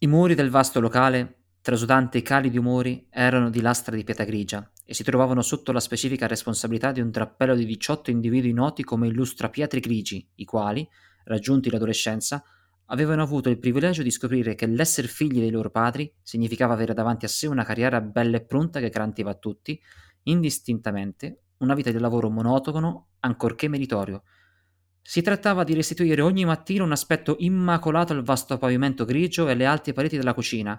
I muri del vasto locale, trasudante i cali di umori, erano di lastra di pietra grigia e si trovavano sotto la specifica responsabilità di un drappello di 18 individui noti come illustrapietri grigi, i quali, raggiunti l'adolescenza, avevano avuto il privilegio di scoprire che l'essere figli dei loro padri significava avere davanti a sé una carriera bella e pronta che garantiva a tutti, indistintamente, una vita di lavoro monotono, ancorché meritorio, si trattava di restituire ogni mattina un aspetto immacolato al vasto pavimento grigio e alle alte pareti della cucina.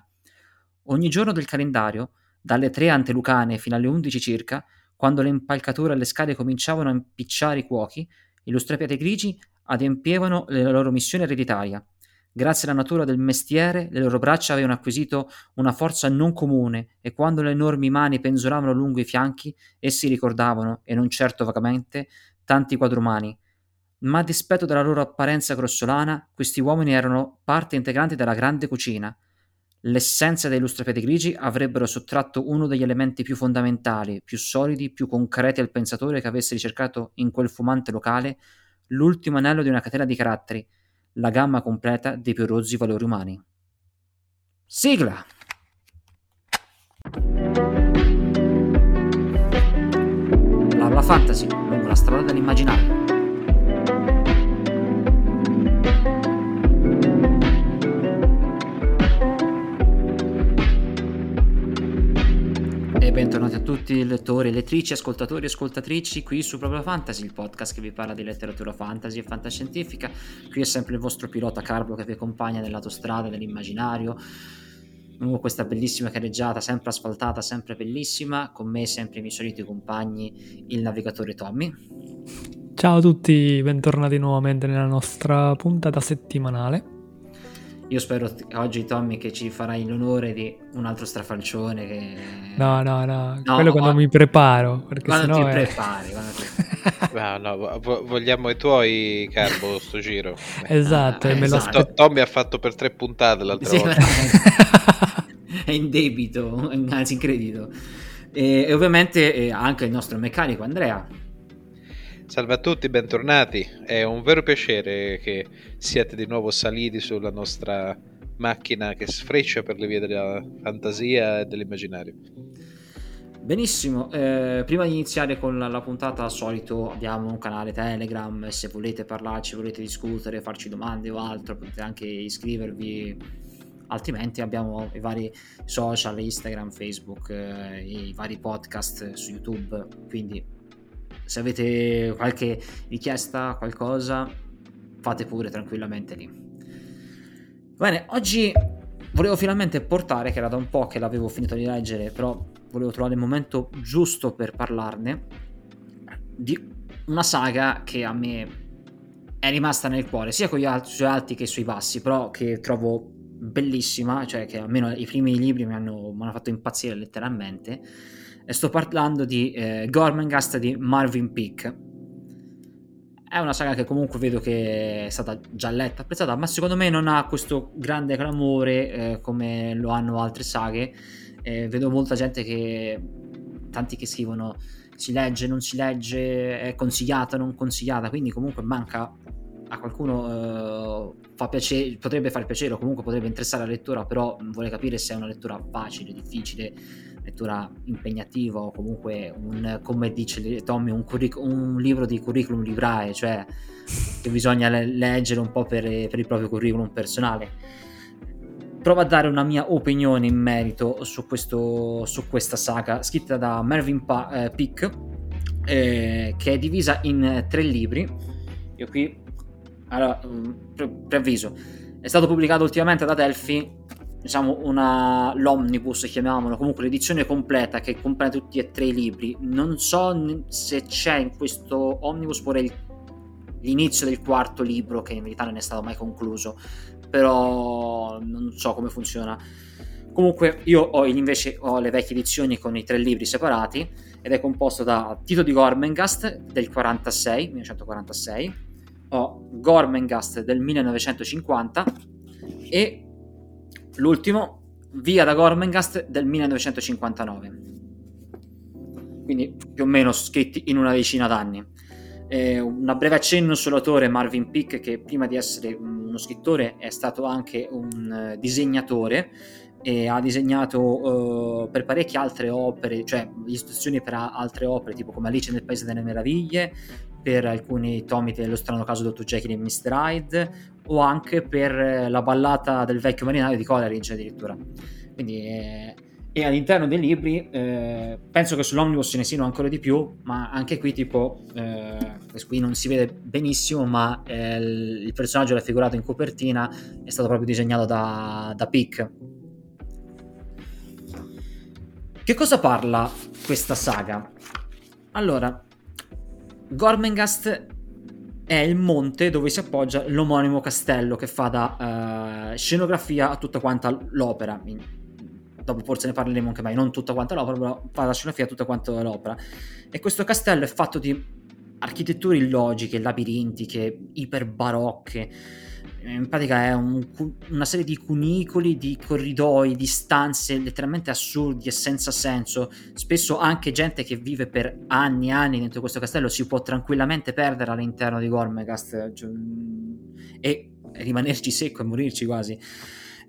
Ogni giorno del calendario, dalle tre antelucane fino alle undici circa, quando le impalcature e le scale cominciavano a impicciare i cuochi, i lustrapiate grigi adempievano la loro missione ereditaria. Grazie alla natura del mestiere, le loro braccia avevano acquisito una forza non comune e quando le enormi mani penzolavano lungo i fianchi, essi ricordavano, e non certo vagamente, tanti quadrumani, ma a dispetto della loro apparenza grossolana, questi uomini erano parte integrante della grande cucina. L'essenza dei lustrapiedi grigi avrebbero sottratto uno degli elementi più fondamentali, più solidi, più concreti al pensatore che avesse ricercato in quel fumante locale l'ultimo anello di una catena di caratteri, la gamma completa dei più rozzi valori umani. Sigla! La, la fantasy lungo la strada dell'immaginario. Tutti lettori, lettrici, ascoltatori e ascoltatrici qui su Proprio Fantasy, il podcast che vi parla di letteratura fantasy e fantascientifica. Qui è sempre il vostro pilota Carlo che vi accompagna nell'autostrada dell'immaginario. Con questa bellissima carreggiata, sempre asfaltata, sempre bellissima. Con me sempre i miei soliti compagni, il navigatore Tommy. Ciao a tutti, bentornati nuovamente nella nostra puntata settimanale. Io spero oggi, Tommy, che ci farai l'onore di un altro strafalcione. Che... No, no, no, no quello quando mi preparo. Quando ti è... prepari. Quando ti... no, no, vogliamo i tuoi, Carbo, sto giro. esatto, ah, me esatto. lo Tommy ha fatto per tre puntate l'altra sì, volta. è in debito, anzi in credito. E, e ovviamente anche il nostro meccanico Andrea. Salve a tutti, bentornati. È un vero piacere che siate di nuovo saliti sulla nostra macchina che sfreccia per le vie della fantasia e dell'immaginario. Benissimo, eh, prima di iniziare con la, la, puntata al solito abbiamo un canale Telegram, se volete parlarci, volete discutere, farci domande o altro potete anche iscrivervi, altrimenti abbiamo i vari social, Instagram, Facebook, eh, i vari podcast su YouTube, quindi se avete qualche richiesta, qualcosa, fate pure tranquillamente lì. Bene, oggi volevo finalmente portare, che era da un po' che l'avevo finito di leggere, però volevo trovare il momento giusto per parlarne, di una saga che a me è rimasta nel cuore, sia con gli alti, sui alti che sui bassi, però che trovo bellissima, cioè che almeno i primi libri mi hanno, mi hanno fatto impazzire letteralmente e sto parlando di eh, Gormenghast di Marvin Peake. È una saga che comunque vedo che è stata già letta, apprezzata, ma secondo me non ha questo grande clamore eh, come lo hanno altre saghe. Eh, vedo molta gente che, tanti che scrivono si legge, non si legge, è consigliata, non consigliata, quindi comunque manca a qualcuno eh, fa piacere, potrebbe far piacere o comunque potrebbe interessare la lettura, però vuole capire se è una lettura facile, difficile, lettura impegnativa o comunque un, come dice Tommy, un, curric- un libro di curriculum librae, cioè che bisogna le- leggere un po' per, per, il proprio curriculum personale. Provo a dare una mia opinione in merito su, questo, su questa saga scritta da Mervyn pa- eh, Peake, eh, che è divisa in tre libri. Io qui, allora, mm, pre- preavviso, è stato pubblicato ultimamente da Delphi diciamo una l'omnibus chiamiamolo comunque l'edizione completa che comprende tutti e tre i libri. Non so se c'è in questo omnibus pure il, l'inizio del quarto libro che in verità non è stato mai concluso però non so come funziona. Comunque io ho invece ho le vecchie edizioni con i tre libri separati ed è composto da Tito di Gormengast del 46 1946 ho Gormengast del 1950 e l'ultimo via da Gormengast del 1959 quindi più o meno scritti in una decina d'anni. Eh, un breve accenno sull'autore Marvin Peake che prima di essere un uno scrittore, è stato anche un disegnatore e ha disegnato uh, per parecchie altre opere, cioè istruzioni per altre opere, tipo come Alice nel Paese delle Meraviglie, per alcuni tomi dello strano caso Dr. Jekyll e Mr. Hyde, o anche per la ballata del vecchio marinaio di Coleridge addirittura. Quindi, eh, e all'interno dei libri eh, penso che sull'omnibus ce ne siano ancora di più, ma anche qui tipo, eh, qui non si vede benissimo, ma eh, il personaggio raffigurato in copertina è stato proprio disegnato da, da Pick che cosa parla questa saga? Allora, Gormengast è il monte dove si appoggia l'omonimo castello che fa da uh, scenografia a tutta quanta l'opera. Dopo forse ne parleremo anche mai, non tutta quanta l'opera, però fa da scenografia a tutta quanta l'opera. E questo castello è fatto di architetture illogiche, labirintiche, iperbarocche in pratica è un, una serie di cunicoli, di corridoi, di stanze letteralmente assurdi e senza senso. Spesso anche gente che vive per anni e anni dentro questo castello si può tranquillamente perdere all'interno di Gormegast cioè, e rimanerci secco e morirci quasi.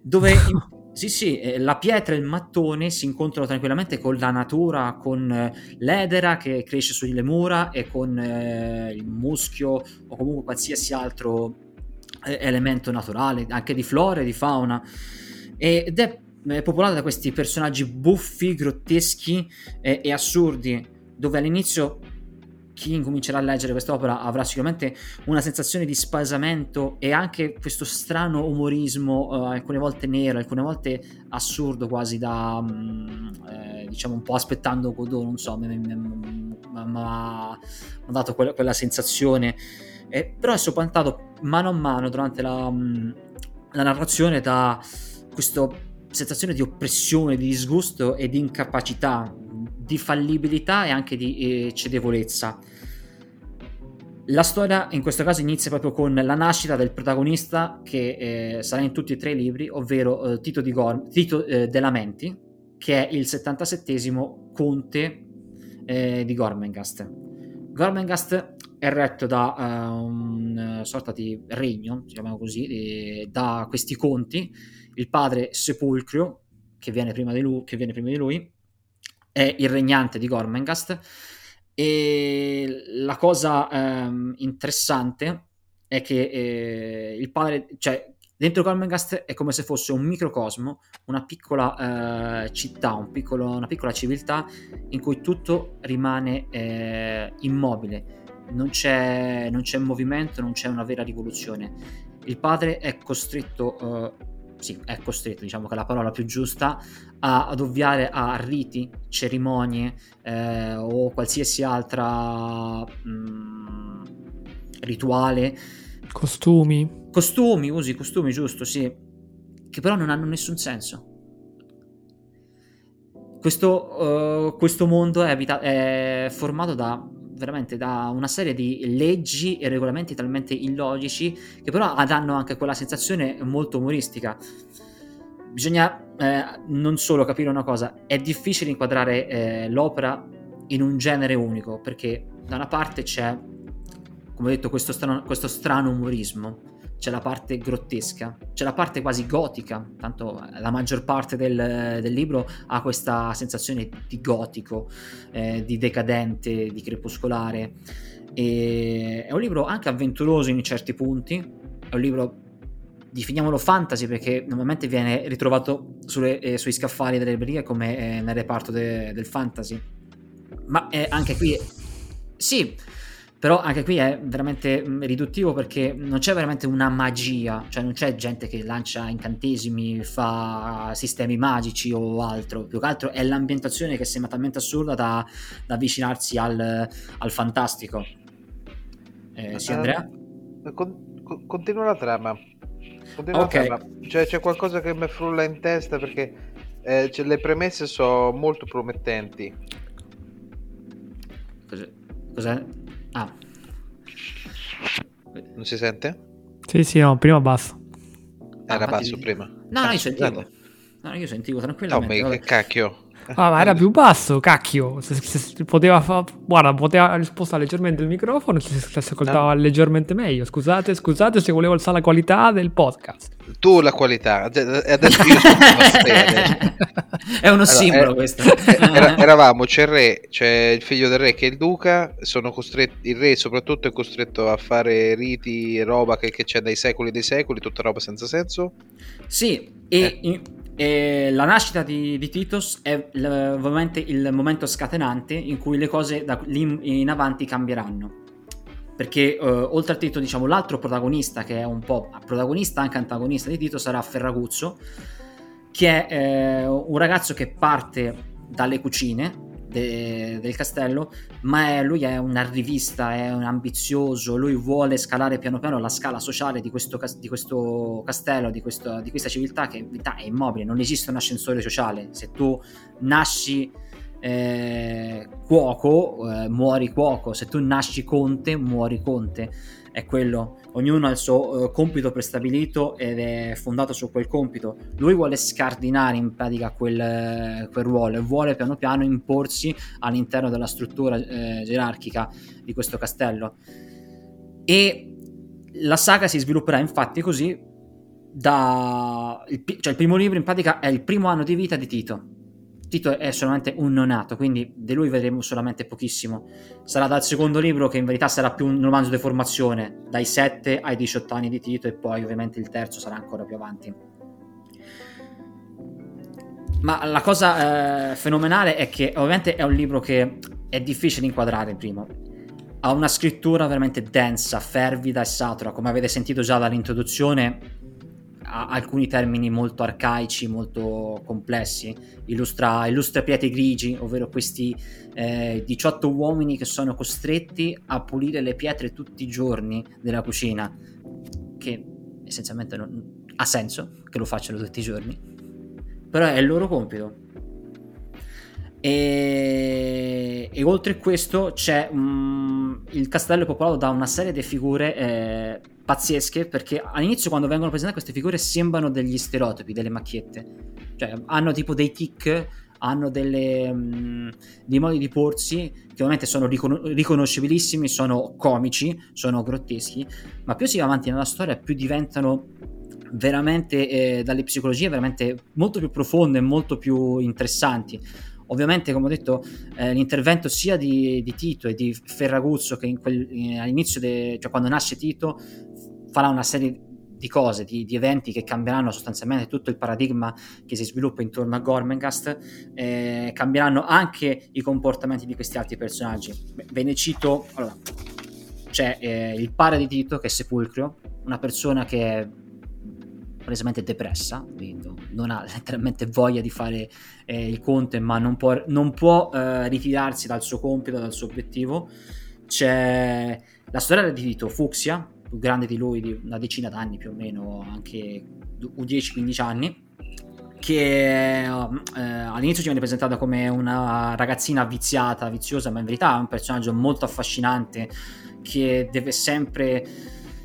Dove Sì, sì, eh, la pietra e il mattone si incontrano tranquillamente con la natura, con eh, l'edera che cresce sulle mura e con eh, il muschio o comunque qualsiasi altro elemento naturale, anche di flora e di fauna. Ed è, popolata da questi personaggi buffi, grotteschi e, e assurdi, dove all'inizio chi incomincerà a leggere quest'opera avrà sicuramente una sensazione di spasamento e anche questo strano umorismo, uh, alcune volte nero, alcune volte assurdo, quasi da um, eh, diciamo un po' aspettando Godot, non so, mi ha dato quella, quella sensazione eh, però è soppantato mano a mano durante la, mm, la narrazione da questa sensazione di oppressione, di disgusto e di incapacità, di fallibilità e anche di eh, cedevolezza. La storia in questo caso inizia proprio con la nascita del protagonista che eh, sarà in tutti e tre i libri, ovvero eh, Tito, di Gorm- Tito eh, della Menti, che è il 77 conte eh, di Gormengast. Gormengast è retto da uh, una sorta di regno, chiamiamo così, eh, da questi conti. Il padre Sepulcro, che viene prima di lui, prima di lui è il regnante di Gormengast. E la cosa um, interessante è che eh, il padre, cioè dentro Gormengast è come se fosse un microcosmo, una piccola eh, città, un piccolo, una piccola civiltà in cui tutto rimane eh, immobile non c'è, non c'è movimento, non c'è una vera rivoluzione. Il padre è costretto, uh, sì, è costretto, diciamo che è la parola più giusta, a, ad ovviare a riti, cerimonie eh, o qualsiasi altra mh, mm, rituale. Costumi. Costumi, usi costumi, giusto, sì, che però non hanno nessun senso. Questo, uh, questo mondo è, abita- è formato da veramente da una serie di leggi e regolamenti talmente illogici che però danno anche quella sensazione molto umoristica. Bisogna eh, non solo capire una cosa, è difficile inquadrare eh, l'opera in un genere unico perché da una parte c'è, come ho detto, questo strano, questo strano umorismo c'è la parte grottesca, c'è la parte quasi gotica, tanto la maggior parte del, del libro ha questa sensazione di gotico, eh, di decadente, di crepuscolare. E è un libro anche avventuroso in certi punti, è un libro definiamolo fantasy perché normalmente viene ritrovato sulle, eh, sui scaffali delle librerie come eh, nel reparto de, del fantasy ma anche qui sì però anche qui è veramente mm, riduttivo perché non c'è veramente una magia, cioè non c'è gente che lancia incantesimi, fa sistemi magici o altro. Più che altro è l'ambientazione che sembra talmente assurda da, da avvicinarsi al, al fantastico. Eh, sì, Andrea? Uh, con, continua la trama. Continua okay. la trama. Cioè, c'è qualcosa che mi frulla in testa perché eh, cioè, le premesse sono molto promettenti. Cos'è? Cos'è? Ah. Non si sente? Sì, sì, no, prima basso. Era ah, basso ti... prima. No, no, io sentivo. No, io sentivo tranquillamente. No, ma che cacchio. Ah, ma era più basso, cacchio. Se, se, se poteva fa... Guarda, poteva spostare leggermente il microfono si, si ascoltava no. leggermente meglio. Scusate, scusate se volevo alzare la qualità del podcast. Tu la qualità, adesso io sono È uno allora, simbolo questo. Era, eravamo, c'è il re, c'è il figlio del re che è il duca, sono costretti, il re soprattutto è costretto a fare riti e roba che, che c'è dai secoli dei secoli, tutta roba senza senso. Sì, e... Eh. In e la nascita di, di Titus è ovviamente il momento scatenante in cui le cose da lì in avanti cambieranno. Perché uh, oltre a Tito, diciamo, l'altro protagonista, che è un po' protagonista anche antagonista di Tito, sarà Ferraguzzo, che è eh, un ragazzo che parte dalle cucine de, del castello, ma è, lui è un arrivista, è un ambizioso, lui vuole scalare piano piano la scala sociale di questo, di questo castello, di, questo, di, questa civiltà che in è immobile, non esiste un ascensore sociale. Se tu nasci eh, cuoco, eh, muori cuoco, se tu nasci conte, muori conte è quello, ognuno ha il suo uh, compito prestabilito ed è fondato su quel compito. Lui vuole scardinare in pratica quel, quel ruolo e vuole piano piano imporsi all'interno della struttura eh, gerarchica di questo castello. E la saga si svilupperà infatti così da... Il, cioè il primo libro in pratica è il primo anno di vita di Tito Tito è solamente un nonato, quindi di lui vedremo solamente pochissimo. Sarà dal secondo libro che in verità sarà più un romanzo di formazione, dai 7 ai 18 anni di Tito e poi ovviamente il terzo sarà ancora più avanti. Ma la cosa eh, fenomenale è che ovviamente è un libro che è difficile inquadrare primo. Ha una scrittura veramente densa, fervida e satura, come avete sentito già dall'introduzione alcuni termini molto arcaici, molto complessi, illustra, illustra pieti grigi, ovvero questi eh, 18 uomini che sono costretti a pulire le pietre tutti i giorni della cucina, che essenzialmente non, ha senso che lo facciano tutti i giorni, però è il loro compito. E, e oltre a questo c'è um, il castello popolato da una serie di figure eh, pazzesche perché all'inizio quando vengono presentate queste figure sembrano degli stereotipi, delle macchiette. Cioè hanno tipo dei tic, hanno delle, um, dei modi di porsi che ovviamente sono ricon- riconoscibilissimi, sono comici, sono grotteschi, ma più si va avanti nella storia più diventano veramente eh, dalle psicologie veramente molto più profonde e molto più interessanti Ovviamente, come ho detto, eh, l'intervento sia di, di, Tito e di Ferraguzzo, che quel, eh, all'inizio, de, cioè quando nasce Tito, farà una serie di cose, di, di, eventi che cambieranno sostanzialmente tutto il paradigma che si sviluppa intorno a Gormengast, eh, cambieranno anche i comportamenti di questi altri personaggi. Ve ne cito, allora, c'è eh, il padre di Tito che è Sepulcro, una persona che è palesemente depressa, non ha letteralmente voglia di fare eh, il conte, ma non può, non può eh, ritirarsi dal suo compito, dal suo obiettivo. C'è la sorella di Tito, Fuxia, più grande di lui di una decina d'anni più o meno, anche 10-15 anni, che eh, all'inizio ci viene presentata come una ragazzina viziata, viziosa, ma in verità è un personaggio molto affascinante che deve sempre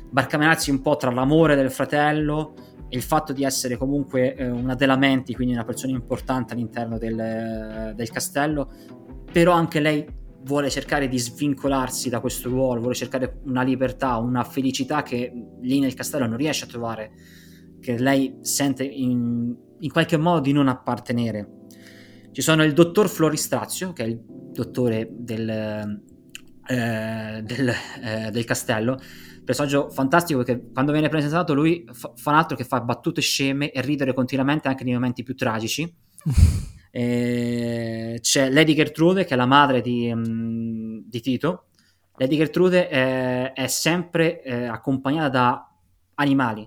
barcamenarsi un po' tra l'amore del fratello il fatto di essere comunque eh, una della menti, quindi una persona importante all'interno del, del, castello, però anche lei vuole cercare di svincolarsi da questo ruolo, vuole cercare una libertà, una felicità che lì nel castello non riesce a trovare, che lei sente in, in qualche modo di non appartenere. Ci sono il dottor Floristrazio, che è il dottore del, eh, del, eh, del castello, personaggio fantastico perché quando viene presentato lui fa, fa altro che fa battute sceme e ridere continuamente anche nei momenti più tragici. e c'è Lady Gertrude che è la madre di, um, di Tito. Lady Gertrude è, è sempre eh, accompagnata da animali.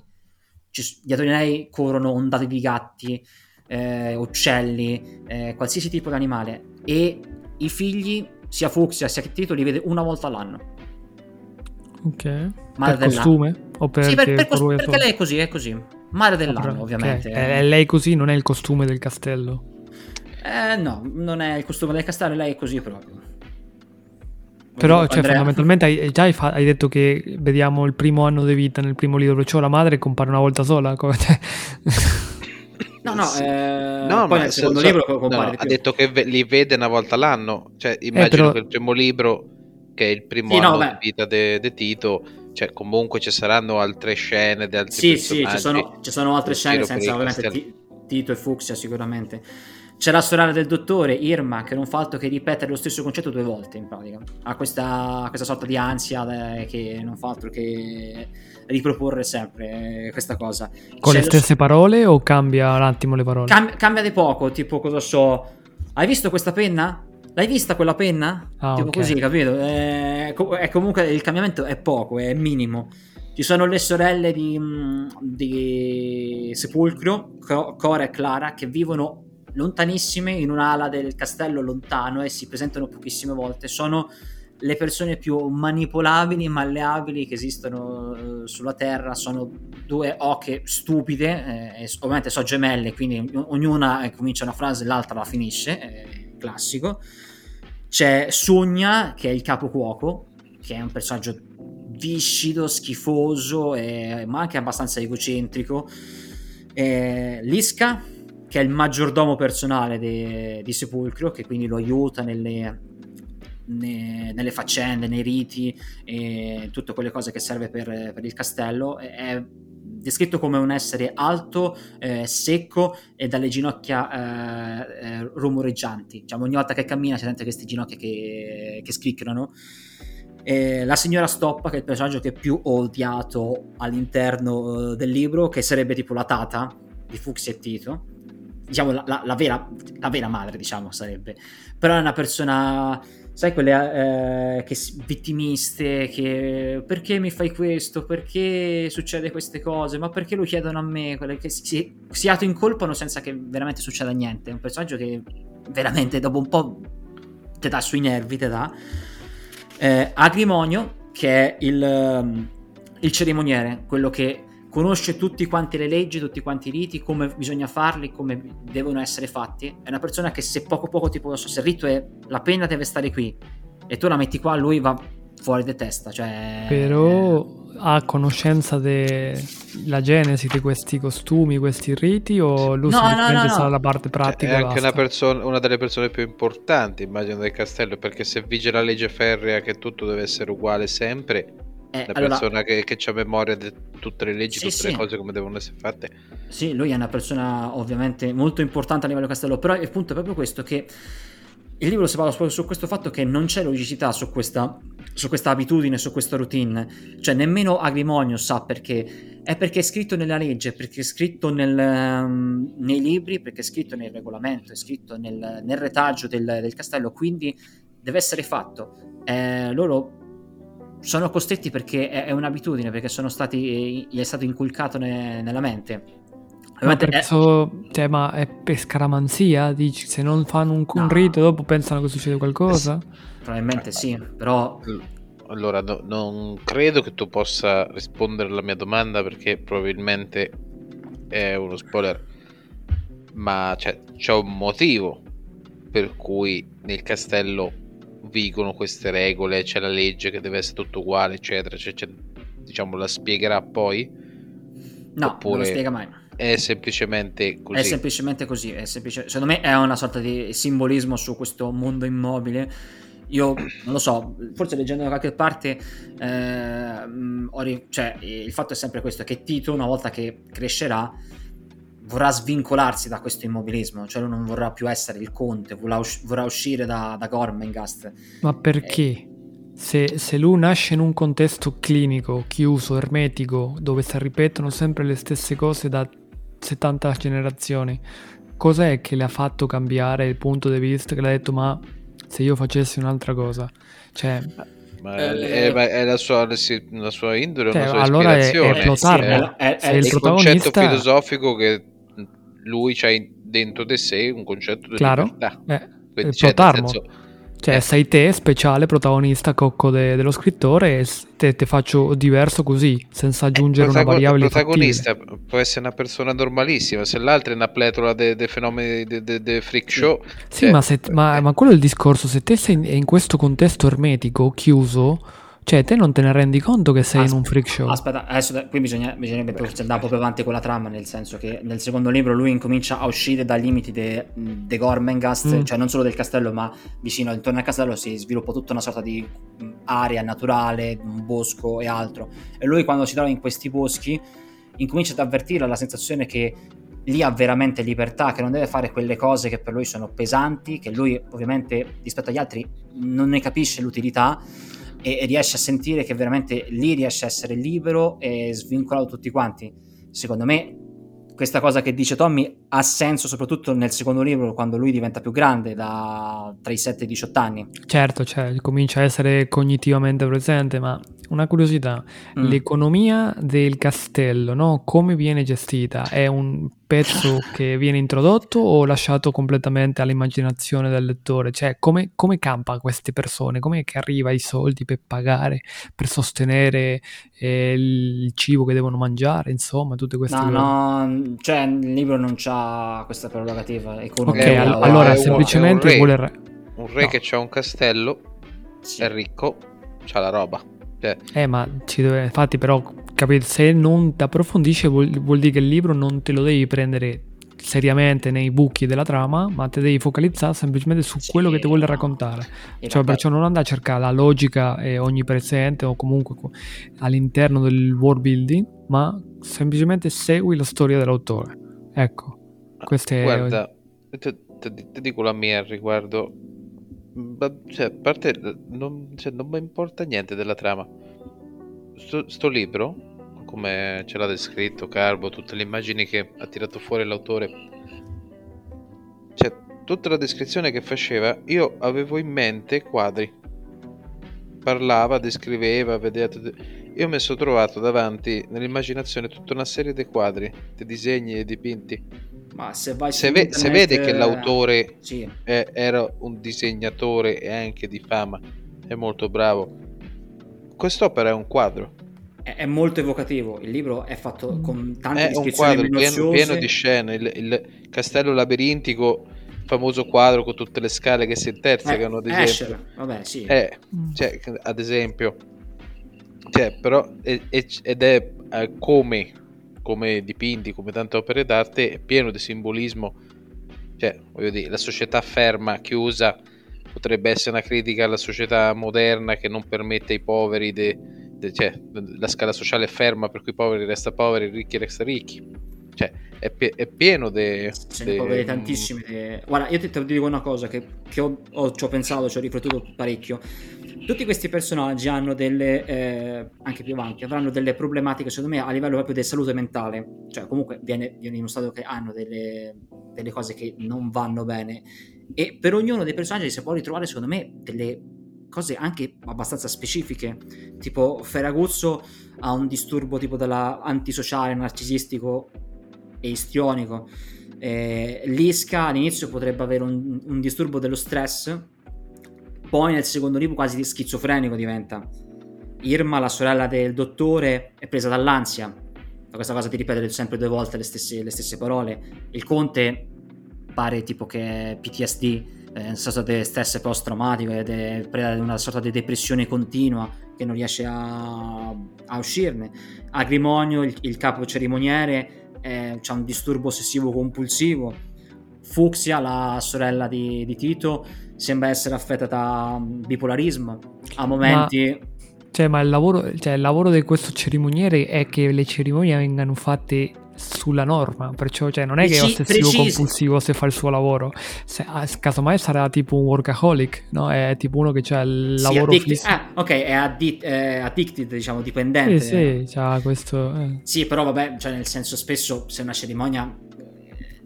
Ci, dietro di lei corrono ondate di gatti, eh, uccelli, eh, qualsiasi tipo di animale. E i figli, sia Fuxia sia Tito, li vede una volta all'anno Ok. Mare per costume? O per sì, per, per cost- perché lei è così, è così. Mare dell'anno, okay. ovviamente. È lei così, non è il costume del castello? Eh, no, non è il costume del castello, lei è così proprio. Però, cioè, fondamentalmente hai, già hai, fa- hai, detto che vediamo il primo anno di vita nel primo libro, cioè la madre compare una volta sola. Come te. No, no, eh, No, poi ma nel se- secondo libro no, compare no, ha detto che ve- li vede una volta l'anno. Cioè, immagino Eh, però- che il primo libro, che è il primo Sì, no, anno vabbè. di vita di Tito, cioè comunque ci saranno altre scene di altri Sì, sì, ci sono, ci sono altre scene senza ovviamente Tito e Fuxia sicuramente. C'è la sorella del dottore, Irma, che non fa altro che ripetere lo stesso concetto due volte in pratica. Ha questa, questa sorta di ansia eh, che non fa altro che riproporre sempre eh, questa cosa. Con C'è le lo- stesse parole o cambia un attimo le parole? Cam- cambia di poco, tipo cosa so. Hai visto questa penna? L'hai vista quella penna? Ah, tipo ok. così, capito? È, co- è comunque il cambiamento è poco, è minimo. Ci sono le sorelle di, mm, di Sepulcro, Co- Cora e Clara, che vivono lontanissime in un'ala del castello lontano e si presentano pochissime volte. Sono le persone più manipolabili e malleabili che esistono eh, sulla Terra. Sono due oche stupide, eh, ovviamente sono gemelle, quindi ogn- ognuna eh, comincia una frase e l'altra la finisce, è classico. C'è Sugna, che è il capo cuoco, che è un personaggio viscido, schifoso, e- ma anche abbastanza egocentrico. Eh, Lisca, che è il maggiordomo personale de- di Sepulcro, che quindi lo aiuta nelle, ne- nelle faccende, nei riti e tutte quelle cose che serve per, per il castello. È descritto come un essere alto, eh, secco e dalle ginocchia eh, eh, rumoreggianti. Diciamo, ogni volta che cammina si sente queste ginocchia che, che scricchiolano. E la signora Stoppa, che è il personaggio che più ho odiato all'interno eh, del libro, che sarebbe tipo la tata di Fuxi e Tito. Diciamo la, la- la vera, la vera madre, diciamo, sarebbe. Però è una persona, sai, quelle eh, che vittimiste, che perché mi fai questo? Perché succede queste cose? Ma perché lo chiedono a me? Quelle che si, si, autoincolpano senza che veramente succeda niente. È un personaggio che veramente dopo un po' te dà sui nervi, te dà. Eh, Agrimonio, che è il, il cerimoniere, quello che conosce tutti quanti le leggi, tutti quanti i riti, come bisogna farli, come devono essere fatti. È una persona che se poco poco tipo, so, se il rito è la penna deve stare qui e tu la metti qua, lui va fuori di testa. Cioè, Però ha conoscenza della genesi di questi costumi, questi riti o lui No, no, semplicemente no, no. sa la parte Cioè, pratica? è anche una, persona, una delle persone più importanti, immagino, del castello, perché se vige la legge ferrea che tutto deve essere uguale sempre, eh, la allora, persona che, che ha memoria di tutte le leggi, Sì, tutte sì. le cose come devono essere fatte. Sì, lui è una persona ovviamente molto importante a livello castello, però il punto è proprio questo che il libro si parla proprio su questo fatto che non c'è logicità su questa, su questa abitudine, su questa routine, cioè nemmeno Agrimonio sa perché, è perché è scritto nella legge, perché è scritto nel, ehm, nei libri, perché è scritto nel regolamento, è scritto nel, nel retaggio del, del castello, quindi deve essere fatto. Eh, loro sono costretti perché è, è un'abitudine, perché sono stati, gli è stato inculcato ne- nella mente. Ma, per è- cioè, ma è per scaramanzia? Dici, se non fanno un, un No. rito dopo pensano che succede qualcosa? probabilmente sì, però Allora, no- non credo che tu possa rispondere alla mia domanda perché probabilmente è uno spoiler, ma cioè, c'è un motivo per cui nel castello vigono queste regole, c'è la legge che deve essere tutto uguale, eccetera. Cioè, c'è- diciamo, la spiegherà poi? no, non Oppure lo spiega mai. È semplicemente così. È semplicemente così, è semplice- secondo me è una sorta di simbolismo su questo mondo immobile. Io non lo so, forse leggendo da qualche parte, eh, ri- cioè, il fatto è sempre questo: che Tito, una volta che crescerà, vorrà svincolarsi da questo immobilismo, cioè lui non vorrà più essere il conte, vorrà, usci- vorrà uscire da, da Gormengast. Ma perché? Se, se lui nasce in un contesto clinico, chiuso, ermetico, dove si ripetono sempre le stesse cose da 70 generazioni, cos'è che le ha fatto cambiare il punto di vista che le ha detto ma se io facessi un'altra cosa? Cioè, Ma Eh, è, ma è la, sua, la sua indole, Cioè, una sua allora è- è ispirazione. È- è- Se è- il il protagonista- concetto filosofico che lui c'ha dentro di sé un concetto di Claro. libertà. eh, Quindi, il cioè, senso, Cioè, Eh. sei te, speciale, protagonista, cocco de- dello scrittore, e te, te faccio diverso così, senza aggiungere una protago- variabile il fattibile. protagonista può essere una persona normalissima, se l'altro è una pletora dei fenomeni di freak show. Sì, cioè, ma, se- ma- eh, ma quello è il discorso. Se te sei in, in questo contesto ermetico, chiuso, Cioè, te non te ne rendi conto che sei Aspe- in un freak show? Aspetta, adesso qui bisogna, bisognerebbe Beh, andare un po' più avanti con la trama, nel senso che nel secondo libro lui incomincia a uscire dai limiti de, de Gormengast, Mm. cioè non solo del castello, ma vicino, intorno al castello si sviluppa tutta una sorta di mh, area naturale, un bosco e altro. E lui quando si trova in questi boschi incomincia ad avvertire la sensazione che lì ha veramente libertà, che non deve fare quelle cose che per lui sono pesanti, che lui ovviamente rispetto agli altri non ne capisce l'utilità e, e riesce a sentire che veramente lì riesce a essere libero e svincolato tutti quanti. Secondo me questa cosa che dice Tommy ha senso soprattutto nel secondo libro quando lui diventa più grande, da tra i 7 e i 18 anni. Certo, cioè, comincia a essere cognitivamente presente, ma una curiosità, Mm. l'economia del castello, no? Come viene gestita? È un pezzo che viene introdotto o lasciato completamente all'immaginazione del lettore? Cioè, come, come campa queste persone? Come che arriva i soldi per pagare, per sostenere eh, il cibo che devono mangiare, insomma, tutte queste No, cose? no, cioè il libro non c'ha questa prerogativa Ok, economica. Un- all- allora semplicemente un re. vuole... re- Un re No. che ha un castello, Sì. è ricco, c'ha la roba. Cioè, Eh, ma ci deve, infatti, però, capite, se non ti approfondisce vuol, vuol dire che il libro non te lo devi prendere seriamente nei buchi della trama, ma te devi focalizzare semplicemente su Sì, quello che ti vuole raccontare. E Cioè, perciò non andare a cercare la logica eh, onnipresente o comunque co- all'interno del world building, ma semplicemente segui la storia dell'autore. Ecco, queste guarda, ti- ti dico la mia al riguardo. Cioè, a parte, non, cioè, non mi importa niente della trama. Sto, sto libro, come ce l'ha descritto Carbo, tutte le immagini che ha tirato fuori l'autore, cioè, tutta la descrizione che faceva, io avevo in mente quadri. Parlava, descriveva, vedeva. Io mi sono trovato davanti nell'immaginazione tutta una serie di quadri, di disegni e dipinti. Ma se vai Se, ve- se internet, vede che eh, l'autore sì, è- era un disegnatore e anche di fama, è molto bravo. Quest'opera è un quadro, è, è molto evocativo. Il libro è fatto con tante è un quadro pieno, pieno di scene. Il, il castello labirintico, famoso quadro con tutte le scale che si intersecano, ad Eh, esempio. Escher, vabbè, sì. Eh, Mm. cioè, ad esempio, cioè, però, è- è- ed è eh, come, come dipinti, come tante opere d'arte, è pieno di simbolismo. Cioè, voglio dire, la società ferma, chiusa, potrebbe essere una critica alla società moderna che non permette ai poveri, de- de- cioè, la scala sociale è ferma, per cui i poveri resta poveri, i ricchi resta ricchi. Cioè, è, pie- è pieno di... Ce ne può vedere tantissimi. de- Guarda, io ti, ti dico una cosa che, che ho, ho- ci ho pensato, ci ho riflettuto parecchio. Tutti questi personaggi hanno delle, eh, anche più avanti, avranno delle problematiche, secondo me, a livello proprio di salute mentale. Cioè, comunque viene, viene dimostrato che hanno delle, delle cose che non vanno bene. E per ognuno dei personaggi si può ritrovare, secondo me, delle cose anche abbastanza specifiche. Tipo, Ferraguzzo ha un disturbo tipo della antisociale, narcisistico e istrionico. Eh, Lisca all'inizio potrebbe avere un, un disturbo dello stress, poi nel secondo libro quasi schizofrenico diventa. Irma, la sorella del dottore, è presa dall'ansia. Da questa cosa di ripetere sempre due volte le stesse, le stesse parole. Il conte pare tipo che PTSD, è una sorta di stress post-traumatico ed è preda di una sorta di depressione continua che non riesce a, a uscirne. Agrimonio, il, il capo cerimoniere, ha un disturbo ossessivo compulsivo. Fuxia, la sorella di, di Tito, sembra essere affetta da bipolarismo. A momenti... Cioè, ma il lavoro, cioè, il lavoro di questo cerimoniere è che le cerimonie vengano fatte sulla norma, perciò cioè, non è che è ossessivo compulsivo se fa il suo lavoro, se, ah, casomai sarà tipo un workaholic, no? È tipo uno che ha il Sì, lavoro addicted- fisso. ah, ok, è, addi- è addicted, diciamo, dipendente. Sì, sì, c'ha questo... eh. Sì, però vabbè, cioè nel senso spesso se una cerimonia,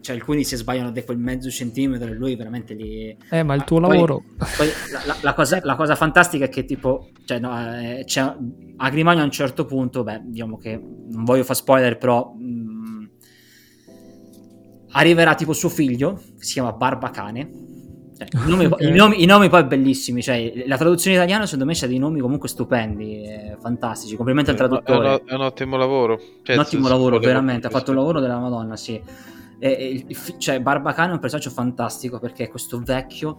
cioè alcuni si sbagliano di quel mezzo centimetro e lui veramente li... Eh, ma il tuo Poi- lavoro... Poi la, la- cosa, la cosa fantastica è che tipo, cioè, no, eh, c'è Agrimonio a un certo punto, beh, diciamo che non voglio fare spoiler, però mh, arriverà tipo suo figlio, che si chiama Barbacane. Cioè, i, nomi, Ok. i nomi- i nomi poi bellissimi, cioè la traduzione italiana secondo me c'ha dei nomi comunque stupendi, eh, fantastici, complimenti al traduttore. È un, è un ottimo lavoro. Cioè, un ottimo lavoro, veramente. Ha fatto un lavoro della Madonna, sì. E, e cioè, Barbacane è un personaggio fantastico perché è questo vecchio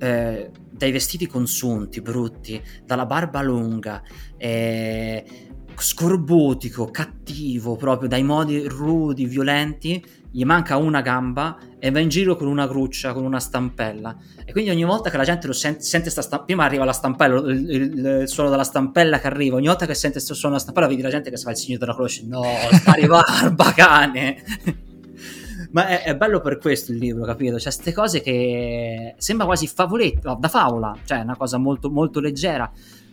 eh, dai vestiti consunti, brutti, dalla barba lunga, eh, scorbutico, cattivo, proprio dai modi rudi, violenti, gli manca una gamba e va in giro con una gruccia, con una stampella. E quindi ogni volta che la gente lo sente, sente sta stampella, prima arriva la stampella, il, il, il, suono della stampella che arriva, ogni volta che sente questo suono della stampella vedi la gente che si fa il segno della croce, no, sta arrivando, cane! Ma è, è, bello per questo il libro, capito? C'è queste cose che sembra quasi favoletta, da favola, cioè una cosa molto, molto leggera,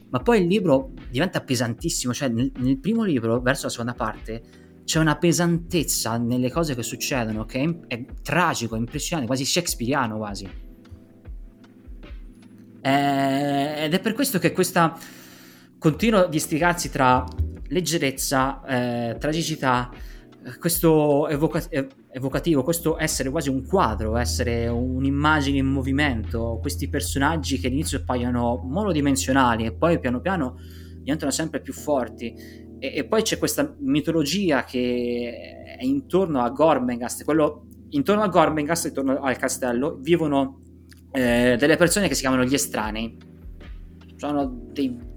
ma poi il libro diventa pesantissimo, cioè nel, nel primo libro, verso la seconda parte, c'è una pesantezza nelle cose che succedono che è, è tragico, è impressionante, quasi shakespeariano quasi. Eh, ed è per questo che questo continuo districarsi tra leggerezza, eh, tragicità, questo evoca- evocativo, questo essere quasi un quadro, essere un'immagine in movimento, questi personaggi che all'inizio appaiono monodimensionali e poi piano piano diventano sempre più forti. E, e poi c'è questa mitologia che è intorno a Gormengast, quello, intorno a Gormengast, intorno al castello, vivono eh, delle persone che si chiamano gli estranei. Sono dei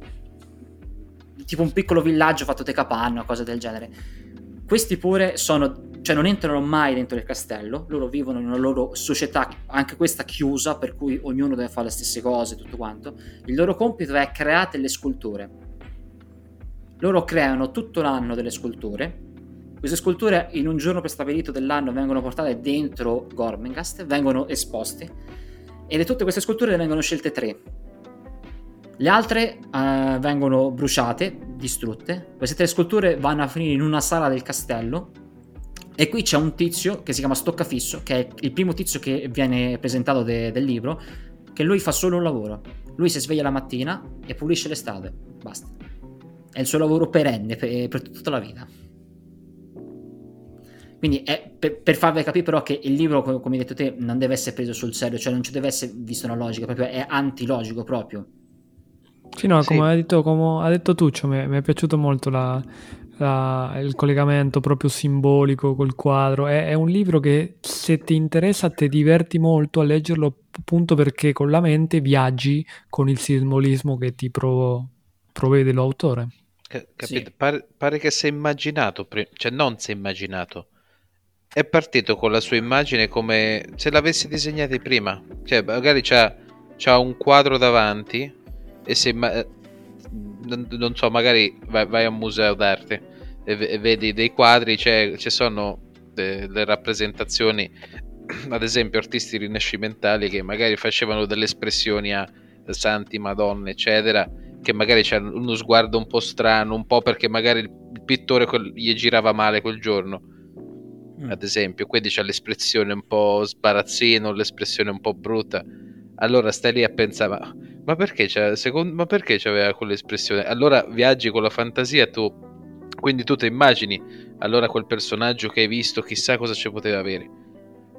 tipo un piccolo villaggio fatto di capanna cose del genere questi pure sono, cioè non entrano mai dentro il castello, loro vivono in una loro società, anche questa chiusa, per cui ognuno deve fare le stesse cose, tutto quanto. Il loro compito è creare delle sculture. Loro creano tutto l'anno delle sculture. Queste sculture in un giorno prestabilito dell'anno vengono portate dentro Gormengast, vengono esposte e di tutte queste sculture ne vengono scelte tre le altre uh, vengono bruciate, distrutte. Queste tre sculture vanno a finire in una sala del castello. E qui c'è un tizio che si chiama Stoccafisso, che è il primo tizio che viene presentato de- del libro, che lui fa solo un lavoro. Lui si sveglia la mattina e pulisce le strade. Basta. È il suo lavoro perenne per, per tutta la vita. Quindi è per, per, farvi capire però che il libro, come hai detto te, non deve essere preso sul serio, cioè non ci deve essere visto una logica, proprio è antilogico proprio. Sì, no, come, Hai, detto, come ha detto Tuccio, mi, mi è piaciuto molto la, la, il collegamento proprio simbolico col quadro. È, è, un libro che se ti interessa ti diverti molto a leggerlo appunto perché con la mente viaggi con il simbolismo che ti provo, provvede l'autore. Capito? Sì. Pare, pare, che si è immaginato, cioè non si è immaginato. È partito con la sua immagine come se l'avessi disegnata prima. Cioè, magari c'ha, c'ha un quadro davanti e se ma- eh, non, non, so, magari vai, vai, a un museo d'arte e, e vedi dei quadri, c'è, ci sono delle rappresentazioni, ad esempio artisti rinascimentali che magari facevano delle espressioni a santi, madonne, eccetera, che magari c'è uno sguardo un po' strano, un po' perché magari il, pittore quel, gli girava male quel giorno. Mm. Ad esempio, quindi c'è l'espressione un po' sbarazzino, l'espressione un po' brutta. Allora stai lì a pensare, ma ma perché, secondo, ma perché c'aveva quell'espressione? Allora viaggi con la fantasia tu, quindi tu ti immagini allora quel personaggio che hai visto, chissà cosa ci poteva avere.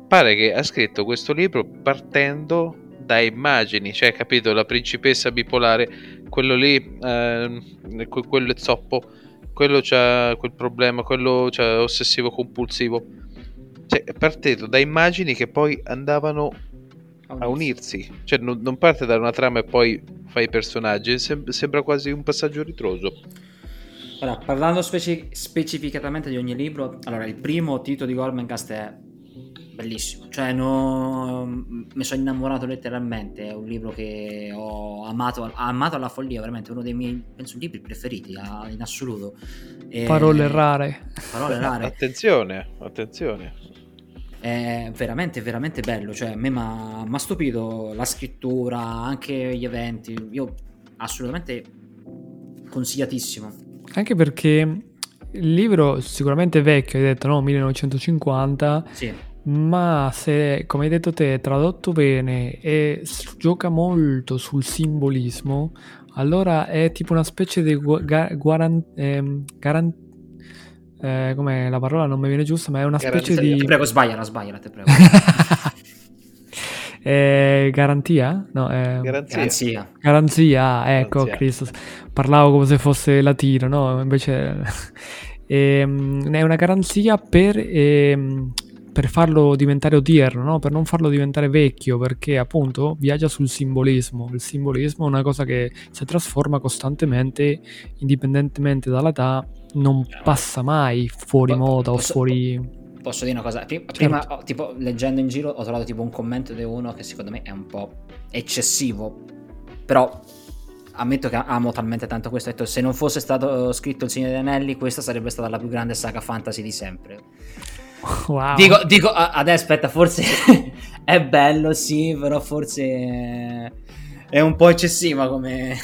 Pare che ha scritto questo libro partendo da immagini, cioè capito, la principessa bipolare, quello lì, eh, quello è zoppo, quello c'ha quel problema, quello c'ha ossessivo compulsivo. Cioè, è partito da immagini che poi andavano a unirsi. Cioè, non, non, parte da una trama e poi fai i personaggi, sem- sembra quasi un passaggio ritroso. Allora, parlando speci- specificatamente di ogni libro, allora il primo titolo di Gormencast è bellissimo, cioè no, mi sono innamorato letteralmente, è un libro che ho amato, amato alla follia, veramente uno dei miei, penso, libri preferiti in assoluto. E... Parole rare. Parole rare. attenzione, attenzione è veramente veramente bello cioè a me mi ha stupito la scrittura anche gli eventi io assolutamente consigliatissimo anche perché il libro sicuramente vecchio hai detto no 1950 sì ma se, come hai detto te, è tradotto bene e gioca molto sul simbolismo, allora è tipo una specie di gu- ga- guaran- eh, garan- eh, come la parola non mi viene giusta, ma è una specie di... Ti prego, sbagliala, sbagliala, te prego. eh, garantia? No, eh... garanzia. Garanzia, ecco, garanzia. Cristo. Parlavo come se fosse latino, no? Invece... ehm, è una garanzia per... Per farlo diventare odierno, no? per non farlo diventare vecchio, perché appunto viaggia sul simbolismo. Il simbolismo è una cosa che si trasforma costantemente, indipendentemente dall'età, non passa mai fuori moda o fuori... Posso dire una cosa? Prima, certo. prima tipo, leggendo in giro, ho trovato tipo un commento di uno che secondo me è un po' eccessivo, però ammetto che amo talmente tanto questo. Ho detto, se non fosse stato scritto Il Signore degli Anelli, questa sarebbe stata la più grande saga fantasy di sempre. Wow. Dico, dico adesso aspetta, forse è bello, sì, però forse è un po' eccessiva come,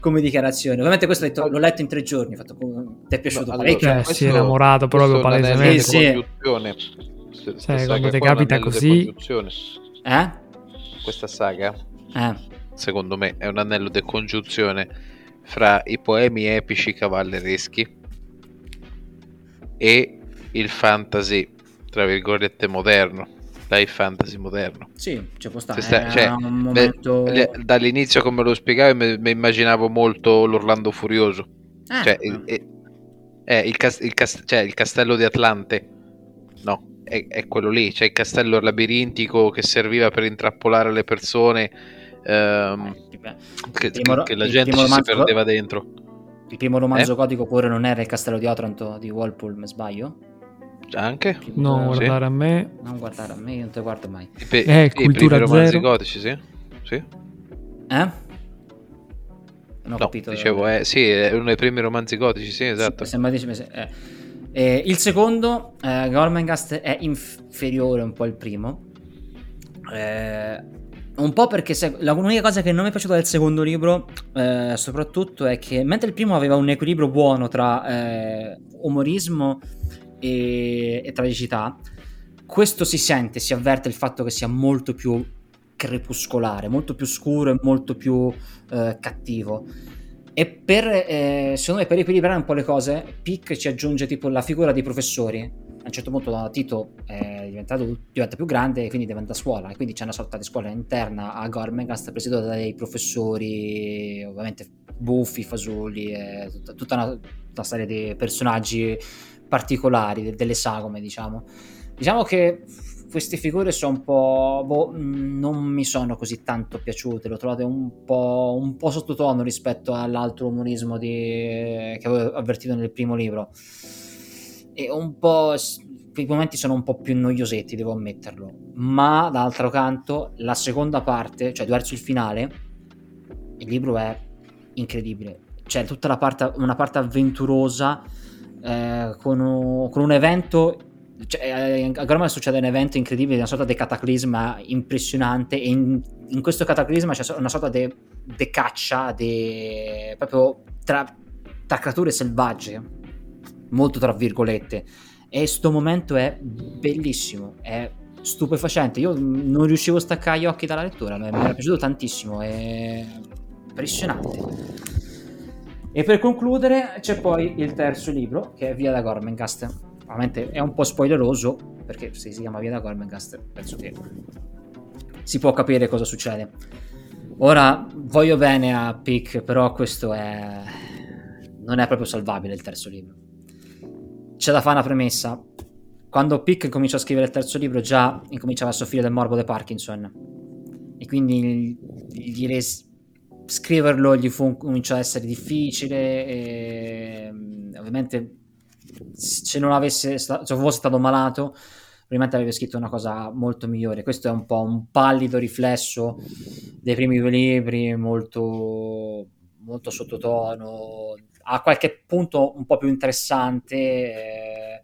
come dichiarazione. Ovviamente questo detto, l'ho letto in tre giorni, fatto, ti è piaciuto no, parecchio? Allora, eh, si è innamorato proprio palesemente. Sì, sì. Cioè, quando ti capita così... Eh? Questa saga, eh. secondo me, è un anello di congiunzione fra i poemi epici cavallereschi e il fantasy, tra virgolette, moderno. Dai fantasy moderno. Sì, ci può stare. Sta, cioè, momento... beh, dall'inizio, come lo spiegavo, mi, mi immaginavo molto l'Orlando Furioso. Ah, cioè, il, eh, eh, il, cast- il, cast- cioè, il castello di Atlante. No, è, è, quello lì. C'è il castello labirintico che serviva per intrappolare le persone. Ehm, eh, che, primo, che, la gente ci si perdeva dentro. Il primo romanzo eh? gotico pure non era il castello di Otranto di Walpole, mi sbaglio? Anche? Non guardare a me. Non guardare a me, io non te guardo mai. Pe- eh, i cultura primi romanzi gotici, sì? Sì? Eh? Non ho no, capito. Dicevo, eh, sì, è uno dei primi romanzi gotici, sì, esatto. Sì, sembra dici, eh. Eh, il secondo, eh, Gormengast, è inferiore un po' al primo. Eh, un po' perché se, l'unica cosa che non mi è piaciuta del secondo libro, eh, soprattutto, è che mentre il primo aveva un equilibrio buono tra eh, umorismo e, e tragicità, questo si sente, si avverte il fatto che sia molto più crepuscolare, molto più scuro e molto più eh, cattivo. E per, eh, secondo me, per equilibrare un po' le cose, Pick ci aggiunge tipo la figura dei professori. A un certo punto Tito diventato, diventa più grande e quindi diventa scuola. E quindi c'è una sorta di scuola interna a Gormengast presieduta dai professori, ovviamente buffi, fasulli, tutta, tutta una, una serie di personaggi particolari, delle sagome, diciamo. Diciamo che queste figure sono un po'. Boh, non mi sono così tanto piaciute. Le ho trovate un po', un po sottotono rispetto all'altro umorismo di, che avevo avvertito nel primo libro. E un po'. Quei momenti sono un po' più noiosetti, devo ammetterlo. Ma d'altro canto, la seconda parte, cioè verso il finale, il libro è incredibile. C'è tutta la parte, una parte avventurosa eh, con, un, con, un, evento. Cioè, eh, a Gromar succede un evento incredibile, una sorta di cataclisma impressionante. E in, in questo cataclisma c'è una sorta di caccia de, proprio tra, tra creature selvagge, molto tra virgolette. E sto momento è bellissimo, è stupefacente. Io non riuscivo a staccare gli occhi dalla lettura, mi era piaciuto tantissimo, è impressionante. E per concludere c'è poi il terzo libro, che è Via da Gormengast. Ovviamente è un po' spoileroso, perché se si chiama Via da Gormengast penso che si può capire cosa succede. Ora, voglio bene a Pick, però questo è... non è proprio salvabile il terzo libro. C'è da fare una premessa. Quando Pick cominciò a scrivere il terzo libro già incominciava a soffrire del morbo di Parkinson. E quindi gli resi scriverlo gli fu, cominciò a essere difficile e, mm, ovviamente se non avesse se fosse stato malato probabilmente avrebbe scritto una cosa molto migliore. Questo è un po' un pallido riflesso dei primi due libri molto molto sottotono a qualche punto un po' più interessante eh,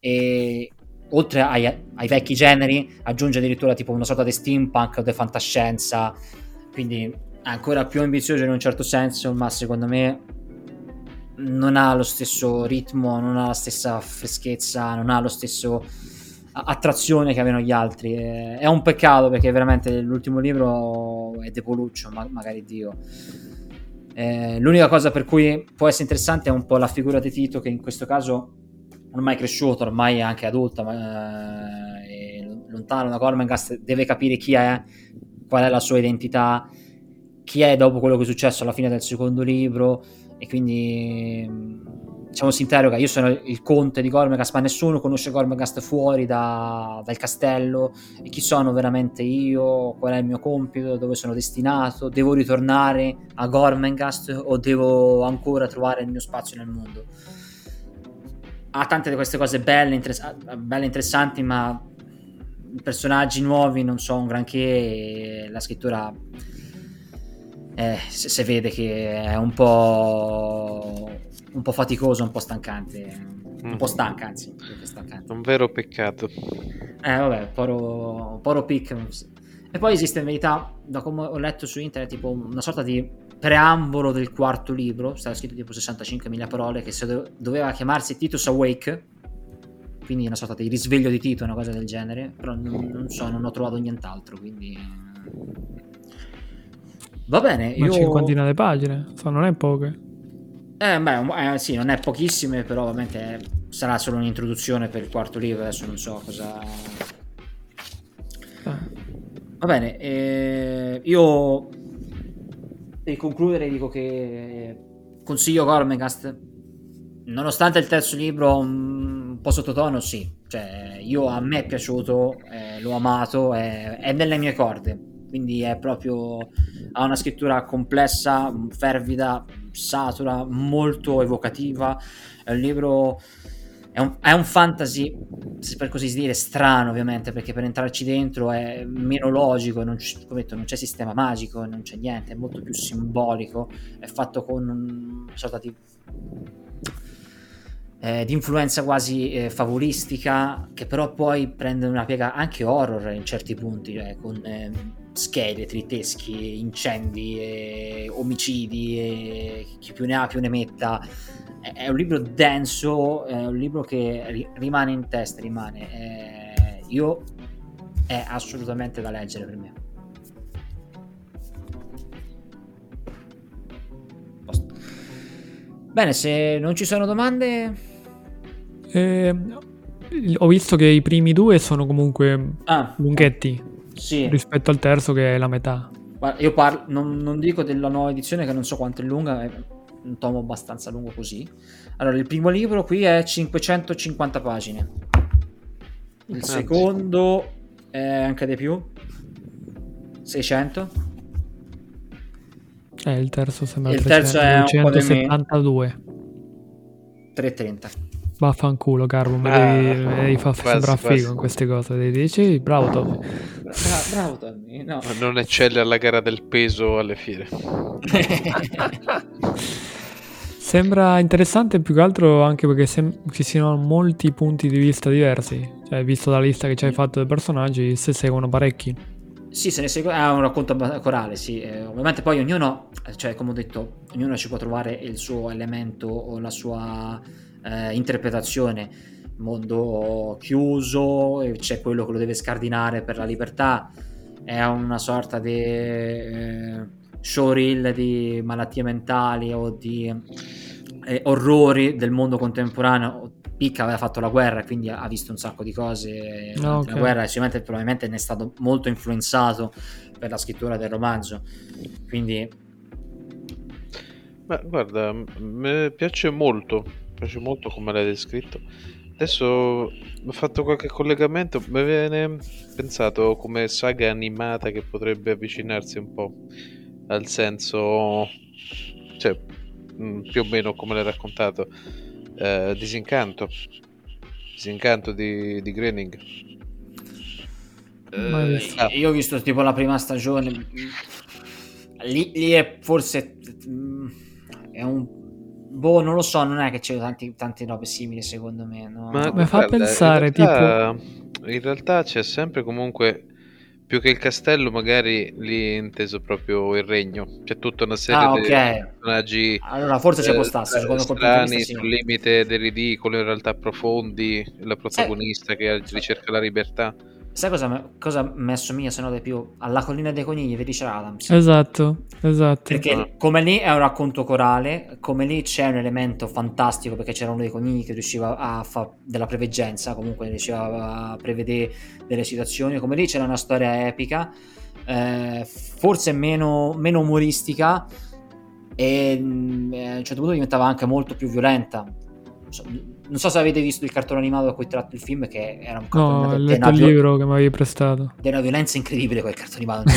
e oltre ai, ai, vecchi generi aggiunge addirittura tipo una sorta di steampunk o di fantascienza quindi ancora più ambizioso in un certo senso, ma secondo me non ha lo stesso ritmo, non ha la stessa freschezza, non ha lo stesso attrazione che avevano gli altri. È un peccato perché veramente l'ultimo libro è depoluccio, ma magari Dio. Eh, l'unica cosa per cui può essere interessante è un po' la figura di Tito, che in questo caso ormai è cresciuto, ormai è anche adulta, ma, eh, è lontano da Gormengast, deve capire chi è, qual è la sua identità chi è dopo quello che è successo alla fine del secondo libro e quindi diciamo si interroga, io sono il conte di Gormegast, ma nessuno conosce Gormegast fuori da, dal castello, e chi sono veramente io, qual è il mio compito, dove sono destinato, devo ritornare a Gormengast o devo ancora trovare il mio spazio nel mondo. Ha tante di queste cose belle, interess- belle interessanti, ma personaggi nuovi non sono un granché, la scrittura eh, se, se vede che è un po' un po' faticoso, un po' stancante. Un po' mm. stanca, anzi. Stancante. Un vero peccato. Eh, vabbè, poro, poro pic. E poi esiste in verità, da come ho letto su internet, tipo una sorta di preambolo del quarto libro, stava scritto tipo 65.000 parole, che doveva chiamarsi Titus Awake, quindi una sorta di risveglio di Tito, una cosa del genere, però non, non so, non ho trovato nient'altro, quindi... Va bene, Una io... cinquantina di pagine, so, non è poche. Eh, beh, eh, sì, non è pochissime, però ovviamente sarà solo un'introduzione per il quarto libro, adesso non so cosa... Ah. Va bene, eh, io per concludere dico che consiglio Gormegast, nonostante il terzo libro un po' sottotono, sì, cioè io a me è piaciuto, eh, l'ho amato, è, è nelle mie corde, quindi è proprio ha una scrittura complessa, fervida, satura, molto evocativa. È un libro. È un, è un, fantasy, per così dire, strano ovviamente, perché per entrarci dentro è meno logico, non, c- detto, non c'è sistema magico, non c'è niente, è molto più simbolico, è fatto con una sorta di eh, di influenza quasi eh, favolistica, che però poi prende una piega anche horror in certi punti, cioè, con eh, scheletri, teschi, incendi, e omicidi, e chi più ne ha più ne metta. È, un libro denso, è un libro che ri- rimane in testa, rimane. Eh, io è assolutamente da leggere per me. Bene, se non ci sono domande... Eh, ho visto che i primi due sono comunque ah. lunghetti sì. rispetto al terzo che è la metà. Io parlo, non, non, dico della nuova edizione che non so quanto è lunga, è un tomo abbastanza lungo così. Allora, il primo libro qui è 550 pagine. Il Grazie. secondo è anche di più, 600. Eh, il terzo sembra il terzo 300, è un 272. 330. Vaffanculo, Carlo, mi ah, devi, devi far sembrare figo in queste cose. Dici, bravo Tommy. Bra- bravo Tommy, no. Non eccelle alla gara del peso alle fiere. Sembra interessante più che altro anche perché sem- ci siano molti punti di vista diversi. Cioè, visto la lista che ci hai fatto dei personaggi, se seguono parecchi. Sì, se ne segue, è un racconto corale, sì. Eh, ovviamente poi ognuno, cioè come ho detto, ognuno ci può trovare il suo elemento o la sua eh, interpretazione, mondo chiuso, c'è quello che lo deve scardinare per la libertà, è una sorta di eh, showreel di malattie mentali o di eh, orrori del mondo contemporaneo. Picca aveva fatto la guerra, quindi ha visto un sacco di cose no, okay. la guerra e sicuramente probabilmente ne è stato molto influenzato per la scrittura del romanzo. Quindi Beh, guarda, mi piace molto piace molto come l'hai descritto. Adesso ho fatto qualche collegamento, mi viene pensato come saga animata che potrebbe avvicinarsi un po' al senso, cioè mm, più o meno come l'hai raccontato, eh, Disincanto, Disincanto di, di Groening. Uh, io ho visto tipo la prima stagione, lì, lì è forse mm, è un Boh, non lo so, non è che c'è tanti, tante robe simili secondo me. No? Ma mi fa pensare, in realtà, tipo... In realtà c'è sempre comunque, più che il castello, magari lì è inteso proprio il regno. C'è tutta una serie ah, di personaggi... Allora forse c'è può stare, secondo strani, vista, sul limite del ridicolo, in realtà profondi, la protagonista eh, che ricerca la libertà. Sai cosa, cosa mi assomiglia se no di più? Alla collina dei conigli di Richard Adams. Esatto, esatto. Perché ah. come lì è un racconto corale, come lì c'è un elemento fantastico perché c'era uno dei conigli che riusciva a fare della preveggenza, comunque riusciva a prevedere delle situazioni, come lì c'era una storia epica, eh, forse meno, meno umoristica e mm, a un certo punto diventava anche molto più violenta non so se avete visto il cartone animato da cui tratto il film, che era un cartone no, animato. No, ho letto libro che mi avevi prestato. Di una violenza incredibile quel cartone animato.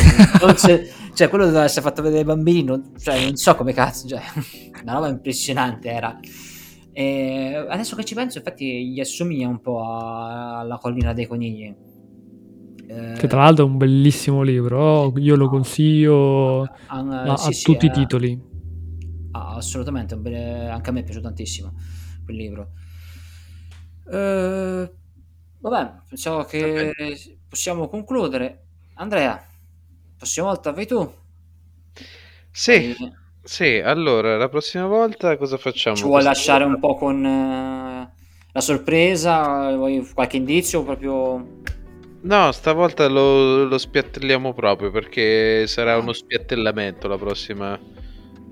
cioè, quello doveva essere fatto vedere ai bambini, non, cioè, non so come cazzo, cioè, una roba impressionante era. E adesso che ci penso, infatti, gli assomiglia un po' alla collina dei conigli. Che tra l'altro è un bellissimo libro, oh, io lo consiglio a, a, a sì, tutti sì, i titoli. Ah, assolutamente, anche a me è piaciuto tantissimo quel libro. Uh, vabbè, pensavo che okay. possiamo concludere. Andrea, prossima volta vai tu. Sì, e... sì, allora la prossima volta cosa facciamo? Ci vuoi lasciare volta? un po' con uh, la sorpresa? Vuoi qualche indizio proprio? No, stavolta lo, lo spiattelliamo proprio perché sarà ah. uno spiattellamento la prossima,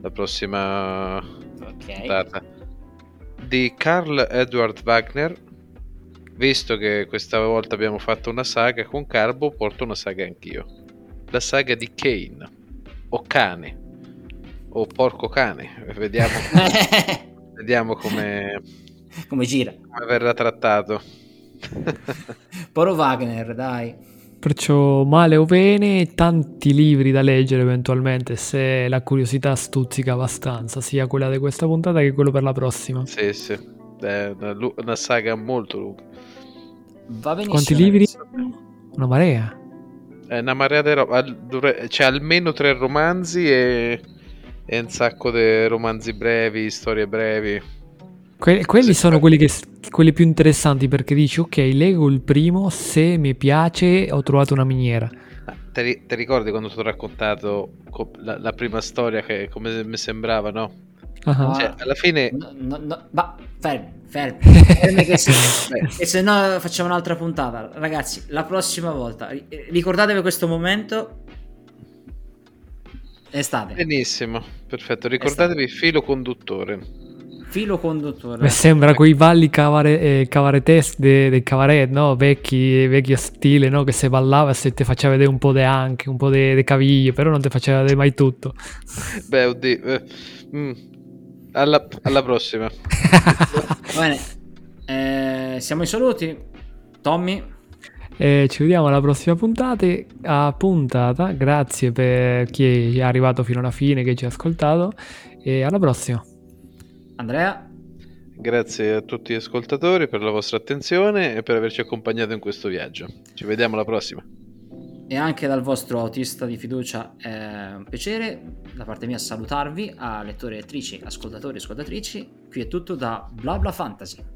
la prossima okay. data di Carl Edward Wagner. Visto che questa volta abbiamo fatto una saga con Carbo, porto una saga anch'io. La saga di Kane, o cane, o porco cane. Vediamo, vediamo come, come gira. Come verrà trattato. Poro Wagner, dai. Perciò male o bene, tanti libri da leggere eventualmente se la curiosità stuzzica abbastanza, sia quella di questa puntata che quello per la prossima. Sì, sì, è una, una saga molto lunga. Va benissimo. Quanti libri? Una marea. È una marea di roba. C'è almeno tre romanzi e, e un sacco di romanzi brevi, storie brevi. Que- quelli sono quelli, che, quelli, più interessanti perché dici ok, leggo il primo, se mi piace ho trovato una miniera. Ah, ti, ricordi quando ti ho raccontato la, la, prima storia che come mi sembrava, no? Uh-huh. Cioè, alla fine... No, no, no, ma fermi, fermi. fermi che se, e se no facciamo un'altra puntata. Ragazzi, la prossima volta, ricordatevi questo momento. Estate. Benissimo, perfetto. Ricordatevi il filo conduttore filo conduttore. Mi sembra quei balli cavare, eh, cavaretes del de cavaret, no? Vecchi, vecchio stile, no? Che se ballava se ti faceva vedere un po' di anche, un po' di caviglie, però non ti faceva vedere mai tutto. Beh, oddio. Eh, mm. Alla, alla, prossima. Bene, eh, siamo i saluti. Tommy. Eh, ci vediamo alla prossima puntata, a puntata. Grazie per chi è arrivato fino alla fine, che ci ha ascoltato. E alla prossima. Andrea? Grazie a tutti gli ascoltatori per la vostra attenzione e per averci accompagnato in questo viaggio. Ci vediamo alla prossima. E anche dal vostro autista di fiducia è un piacere da parte mia salutarvi a lettori e lettrici, ascoltatori e ascoltatrici. Qui è tutto da Bla Bla Fantasy.